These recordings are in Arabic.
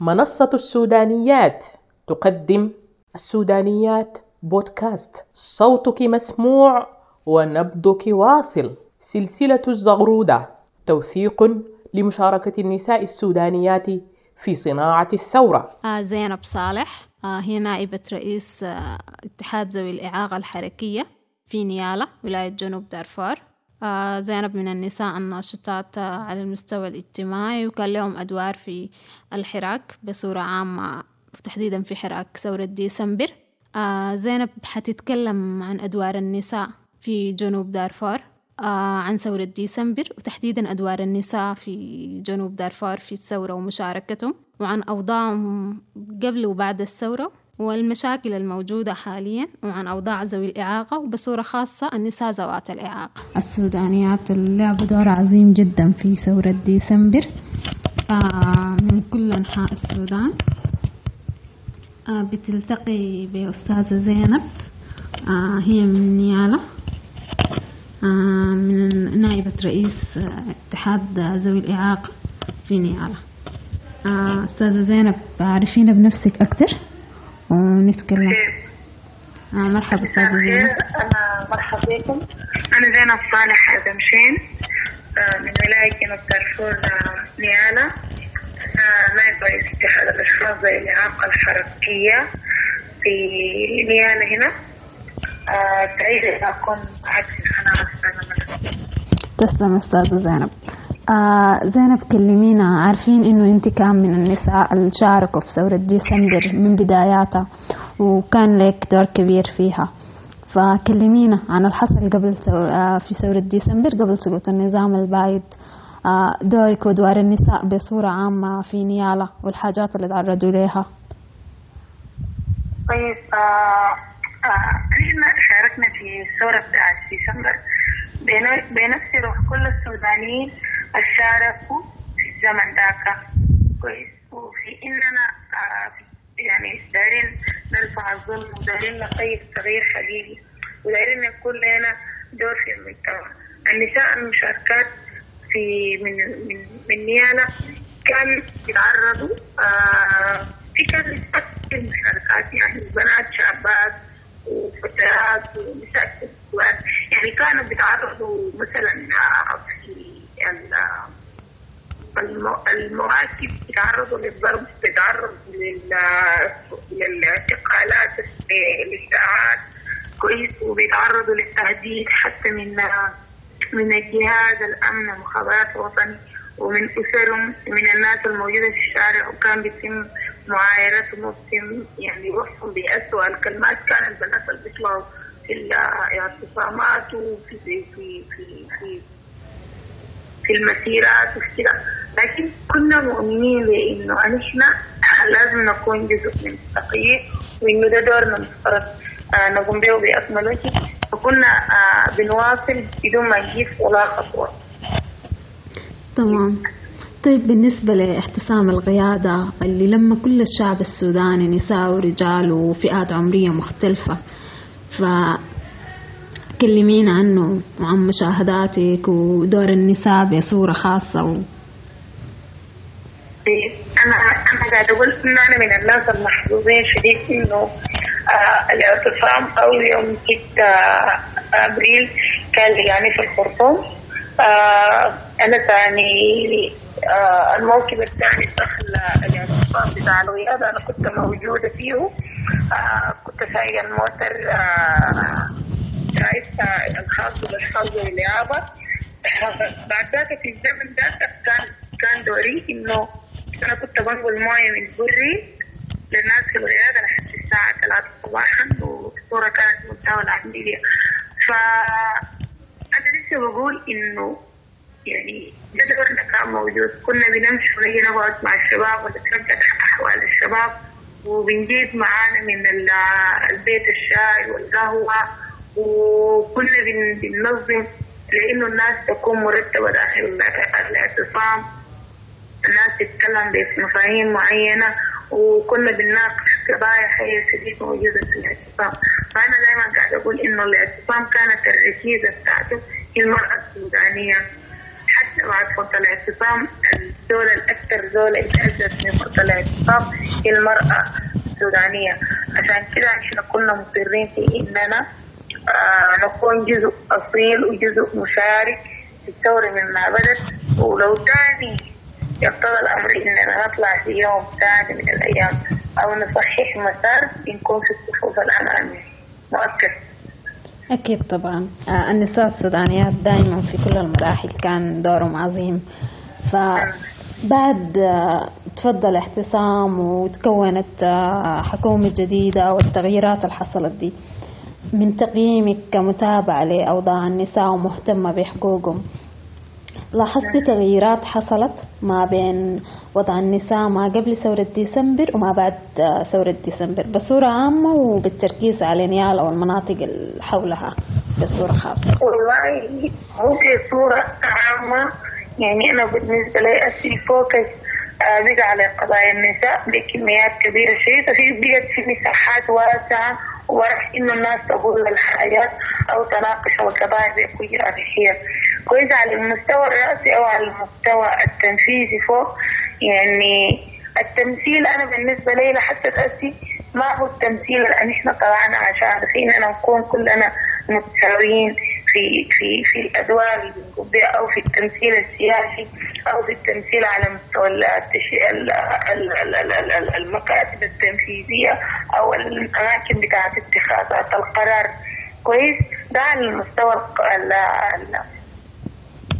منصة السودانيات. تقدم السودانيات بودكاست. صوتك مسموع ونبضك واصل. سلسلة الزغرودة. توثيق لمشاركة النساء السودانيات في صناعة الثورة. آه زينب صالح. آه هي نائبة رئيس آه اتحاد ذوي الإعاقة الحركية في نيالا ولاية جنوب دارفور. زينب من النساء الناشطات آه على المستوى الاجتماعي وكان لهم أدوار في الحراك بصورة عامة وتحديدا في حراك ثورة ديسمبر. آه زينب حتتكلم عن أدوار النساء في جنوب دارفور آه عن ثورة ديسمبر وتحديدا أدوار النساء في جنوب دارفور في الثورة ومشاركتهم وعن أوضاعهم قبل وبعد الثورة. والمشاكل الموجودة حاليا وعن أوضاع ذوي الإعاقة وبصورة خاصة النساء ذوات الإعاقة. السودانيات لعبوا دور عظيم جدا في ثورة ديسمبر. آه من كل أنحاء السودان. آه بتلتقي بأستاذة زينب. آه هي من نيالا. آه من نائبة رئيس اتحاد ذوي الإعاقة في نيالا. آه أستاذة زينب عارفين بنفسك أكتر ونتكلم آه مرحبا أستاذة زينب. أنا مرحبا بكم. أنا زينب صالح دمشين آه من ولاية جنوب دارفور نيالا. أنا نائب رئيس اتحاد الأشخاص ذوي الإعاقة الحركية في نيالا هنا. آه سعيدة أن أكون معك في القناة أستاذة تسلم أستاذة زينب. آه زينب كلمينا عارفين إنه أنت كان من النساء اللي شاركوا في ثورة ديسمبر من بداياتها وكان لك دور كبير فيها. فكلمينا عن الحصل قبل. آه في ثورة ديسمبر قبل سقوط النظام البايد. آه دورك ودور النساء بصورة عامة في نيالا والحاجات اللي تعرضوا لها طيب آه إحنا شاركنا في الثورة بتاعت ديسمبر. بنفس روح كل السودانيين شاركوا في الزمن ذاك. كويس. وفي إننا آه يعني دايرين نرفع الظلم ودايرين نقيد تغيير حقيقي ودايرين يكون لنا دور في المجتمع. النساء المشاركات في من من من نيالا كان بيتعرضوا آه في كان كثير مشاركات يعني بنات شابات وفتيات ونساء يعني كانوا بيتعرضوا مثلا في المواكب بيتعرضوا للضرب بيتعرضوا للاعتقالات الإساءات كويس وبيتعرضوا للتهديد حتى من من الجهاز الأمن المخابرات الوطني ومن أسرهم من الناس الموجودة في الشارع. وكان بيتم معايرتهم وبيتم يعني وصفهم بأسوأ الكلمات كان البنات اللي بيطلعوا في الاعتصامات وفي في في في في, في المسيرات وفي كده لكن كنا مؤمنين بإنه إحنا لازم نكون جزء من التغيير وإنه ده دورنا مفترض آه نقوم به باكمل وجه فكنا آه بنواصل بدون ما نجيب ولا خطوة. تمام. طيب بالنسبة لاحتسام القيادة اللي لما كل الشعب السوداني نساء ورجال وفئات عمرية مختلفة فكلمينا عنه وعن مشاهداتك ودور النساء بصورة خاصة و... أنا أنا قاعدة أقول إنه أنا من الناس المحظوظين شديد إنه آه الاعتصام أو يوم 6 أبريل كان يعني في الخرطوم. آه أنا ثاني آه الموكب الثاني دخل الاعتصام بتاع الغياب أنا كنت موجودة فيه. آه كنت سايقة الموتر ذوي الإعاقة بعد ذاك في الزمن ذاك كان كان دوري إنه أنا كنت بنقل موية من بري للناس في الغيادة لحد الساعة 3 صباحا والصورة كانت منتهى عملية ف أنا لسه بقول إنه يعني ده دورنا كان موجود. كنا بنمشي ونجي نقعد مع الشباب ونترجع أحوال الشباب وبنجيب معانا من البيت الشاي والقهوة. وكنا بننظم لأنه الناس تكون مرتبة داخل الاعتصام. الناس تتكلم بمفاهيم معينة وكنا بنناقش قضايا حية شديد موجودة في الاعتصام. فأنا دائما قاعدة أقول إنه الاعتصام كانت الركيزة بتاعته هي المرأة السودانية. حتى بعد فرصة الاعتصام الزولة الأكثر زولة اتأذت من فرصة الاعتصام هي المرأة السودانية. عشان كده إحنا كنا مصرين في إننا آه نكون جزء أصيل وجزء مشارك في الثورة من ما بدت. ولو تاني يقتضى الأمر إننا نطلع في يوم ثاني من الأيام أو نصحح مسار بنكون في الصفوف الأمامية مؤكد. أكيد طبعا. آه، النساء السودانيات دائما في كل المراحل كان دورهم عظيم. فبعد آه، تفضل اعتصام وتكونت آه، حكومة جديدة والتغييرات اللي حصلت دي من تقييمك كمتابعة لأوضاع النساء ومهتمة بحقوقهم. لاحظت تغييرات حصلت ما بين وضع النساء ما قبل ثورة ديسمبر وما بعد ثورة ديسمبر؟ بصورة عامة وبالتركيز على نيالا والمناطق اللي حولها بصورة خاصة. والله هو بصورة عامة. يعني أنا بالنسبة لي أسي فوكس آه، بقى على قضايا النساء بكميات كبيرة شيء. ففي بقت في مساحات واسعة وراح إنه الناس تقول الحاجات أو تناقش القضايا بكل أريحية كويس على المستوى الرئاسي أو على المستوى التنفيذي فوق يعني التمثيل أنا بالنسبة لي لحتى تأسي ما هو التمثيل اللي إحنا طلعنا عشان فينا نكون كلنا متساويين. في في في الأدوار اللي بنقوم بها أو في التمثيل السياسي أو في التمثيل على مستوى المكاتب التنفيذية أو الأماكن بتاعت اتخاذات القرار. كويس؟ ده على المستوى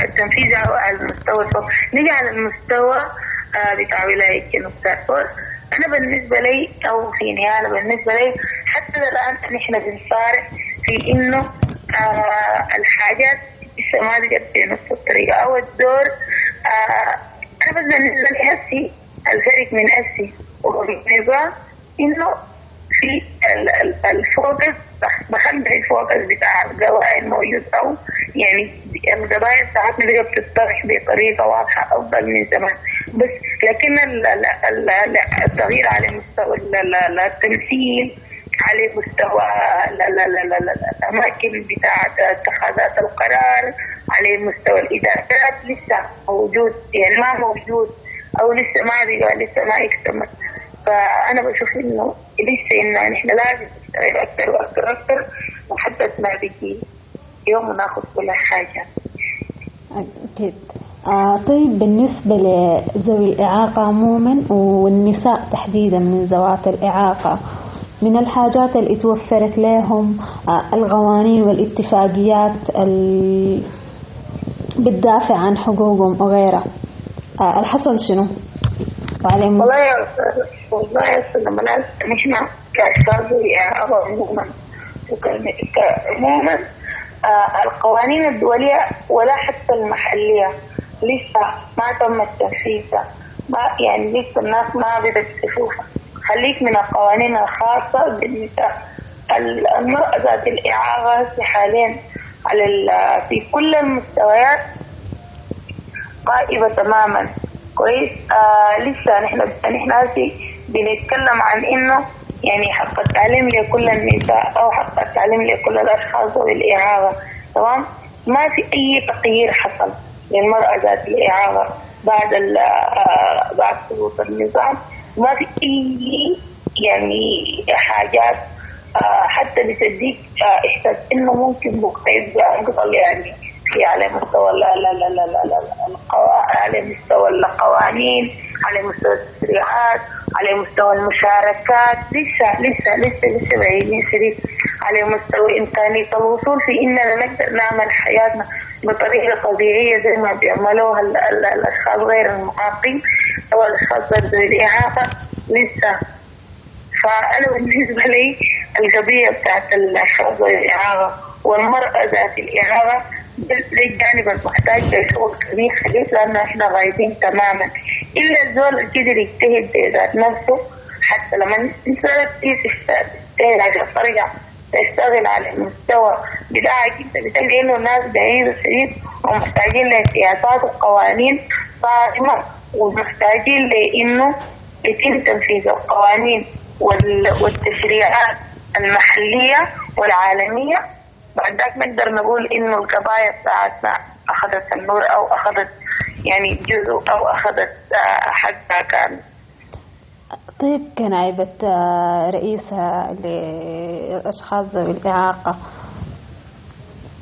التنفيذي أو على المستوى نيجي على المستوى آه، بتاع ولاية جنوب دارفور أنا بالنسبة لي أو في نيالا بالنسبة لي حتى الآن نحن بنصارع في إنه آه الحاجات لسه ما بقت بنفس الطريقة. أو الدور آه أنا بس بالنسبة لي هسي الفرق من هسي وبالنظام إنه في ال- ال- الفوكس بخلي الفوكس بتاع القضايا الموجود أو يعني القضايا ساعات بقى بتطرح بطريقة واضحة أفضل من زمان. بس لكن ال- ال- ال- ال- التغيير على مستوى ال- ال- ال- التمثيل على مستوى ال- ال- ال- ال- ال- الأماكن بتاعة اتخاذات القرار على مستوى. الادارات لسه موجود يعني ما موجود أو لسه ما لسه ما اكتمل فأنا بشوف إنه لسه انه نحن لازم نشتغل أكثر وأكثر وأكثر لحد ما بيجي يوم ناخذ كل حاجة. أكيد. آه طيب بالنسبة لذوي الإعاقة عموما والنساء تحديدا من ذوات الإعاقة من الحاجات اللي توفرت لهم آه القوانين والاتفاقيات اللي بتدافع عن حقوقهم وغيرها. آه الحصل شنو؟ والله يا والله يا منال نحن كأشخاص عموما عموما آه القوانين الدولية ولا حتى المحلية لسه ما تم تنفيذها. ما يعني لسه الناس ما بدأت تشوفها. خليك من القوانين الخاصة بالنساء ال- المرأة ذات الإعاقة حاليا على في كل المستويات غائبة تماما. كويس؟ آه لسه نحن نحن بنتكلم عن إنه يعني حق التعليم لكل النساء أو حق التعليم لكل الأشخاص ذوي الاعاقه تمام؟ ما في أي تغيير حصل للمرأة ذات الاعاقه بعد آه، بعد سقوط النظام. ما في يعني حاجات آه، حتى بتديك آه، إحساس إنه ممكن يبقى افضل يعني في على مستوى لا لا لا لا لا لا. على مستوى القوانين على مستوى التشريعات على مستوى المشاركات لسه لسه لسه لسه بعيدين شديد على مستوى إمكانية الوصول في إننا نقدر نعمل حياتنا بطريقة طبيعية زي ما بيعملوها ال- ال- الأشخاص غير المعاقين الأشخاص ذوي الإعاقة لسه. فأنا بالنسبة لي القضية بتاعت الأشخاص ذوي الإعاقة والمرأة ذات الإعاقة الجانب المحتاج لشغل كبير خليل لأنه إحنا غايبين تماما. إلا الزول قدر يجتهد بذات نفسه حتى لما الإنسان تجتهد عشان ترجع تشتغل على المستوى بتاعك. انت بتلقى إنه الناس بعيدة شديد ومحتاجين لسياسات وقوانين صارمة ومحتاجين لإنه يتم تنفيذ القوانين وال- والتشريعات المحلية والعالمية. بعد ذاك نقدر نقول إنه القضايا بتاعتنا أخذت النور أو أخذت يعني جزء أو أخذت آه، حقها كامل طيب كنائبة آه، رئيسة للأشخاص ذوي الإعاقة.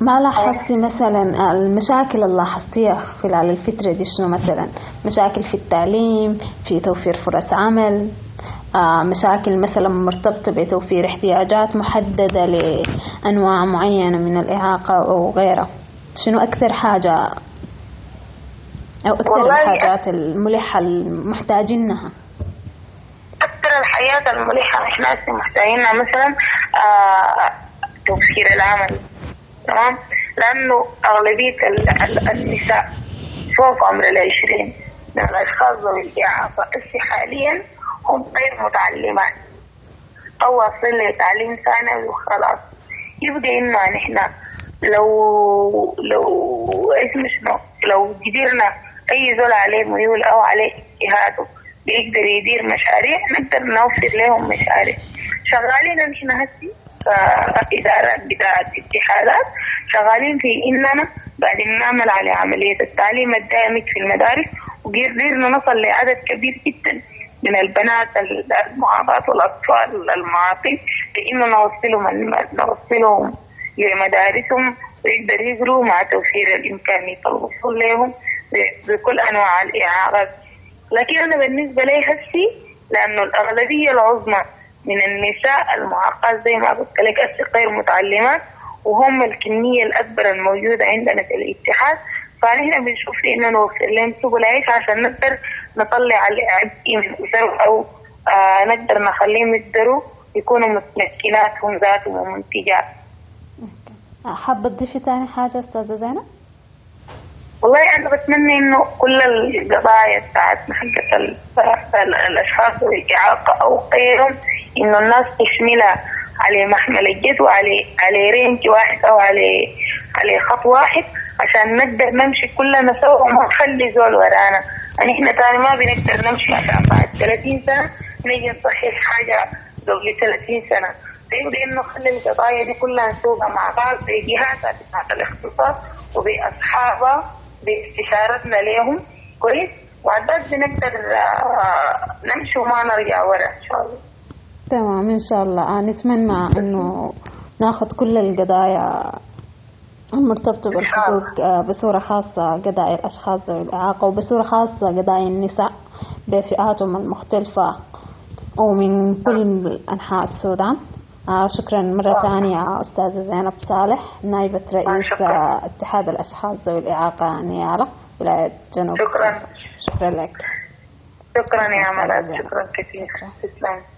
ما لاحظتي مثلا المشاكل اللي لاحظتيها خلال الفترة دي؟ شنو مثلا؟ مشاكل في التعليم في توفير فرص عمل آه، مشاكل مثلا مرتبطة بتوفير احتياجات محددة لأنواع معينة من الإعاقة أو غيرها. شنو أكثر حاجة أو أكثر الحاجات الملحة المحتاجينها؟ الحياة الملحة. إحنا هسه محتاجينها مثلا آه توفير العمل تمام؟ لأنه أغلبية ال- ال- النساء فوق عمر العشرين من الأشخاص ذوي الإعاقة. حاليا هم غير متعلمات. أو واصل لتعليم ثانوي وخلاص. يبقى إنه نحن لو لو اسمه شنو لو قدرنا أي زول عليه ميول أو عليه اجتهاده بيقدر يدير مشاريع نقدر نوفر لهم مشاريع. شغالين نحن هسي كإدارات بتاعت اتحادات. شغالين في إننا قاعدين نعمل على عملية التعليم الدائمي في المدارس وقدرنا نصل لعدد كبير جدا من البنات المعاقات والأطفال المعاقين لإنه نوصلهم نوصلهم لمدارسهم ويقدر يقروا مع توفير الإمكانية الوصول لهم بكل أنواع الإعاقات لكن أنا بالنسبة لي هسي لأنه الأغلبية العظمى من النساء المعاقات زي ما قلت لك غير متعلمات وهم الكمية الأكبر الموجودة عندنا في الاتحاد فنحن بنشوف إنه نوفر لهم سبل عيش عشان نقدر نطلع العبء من أو آه نقدر نخليهم يقدروا يكونوا متمكنات هم ذاتهم ومنتجات حابة تضيفي تاني حاجة أستاذة زينب؟ والله أنا بتمنى إنه كل القضايا بتاعتنا حقت ال- ال- الأشخاص ذوي الإعاقة أو غيرهم إنه الناس تشملها على محمل الجد وعلى على رينج واحد أو على على خط واحد عشان نقدر نمشي كلنا سوا وما نخلي زول ورانا. يعني إحنا تاني ما بنقدر نمشي عشان بعد 30 سنة نيجي نصحح حاجة قبل 30 سنة. فيبقى إنه خلي القضايا دي كلها نسوقها مع بعض بجهاتها بتاعت الاختصاص وبأصحابها. باستشارتنا ليهم كويس. ذلك بنقدر آه، نمشي وما نرجع ورا. إن شاء الله. تمام إن شاء الله. آه، نتمنى إنه ناخذ كل القضايا المرتبطة بالحقوق آه، بصورة خاصة قضايا الأشخاص ذوي الإعاقة وبصورة خاصة قضايا النساء بفئاتهم المختلفة ومن كل أنحاء السودان. آه شكرا مرة ثانية أستاذة زينب صالح نائبة رئيس شكراً. آه، اتحاد الأشخاص ذوي الإعاقة نيارة ولاية جنوب شكراً. شكرا لك. شكرا يا ملك. شكرا كثير. شكراً. تسلم.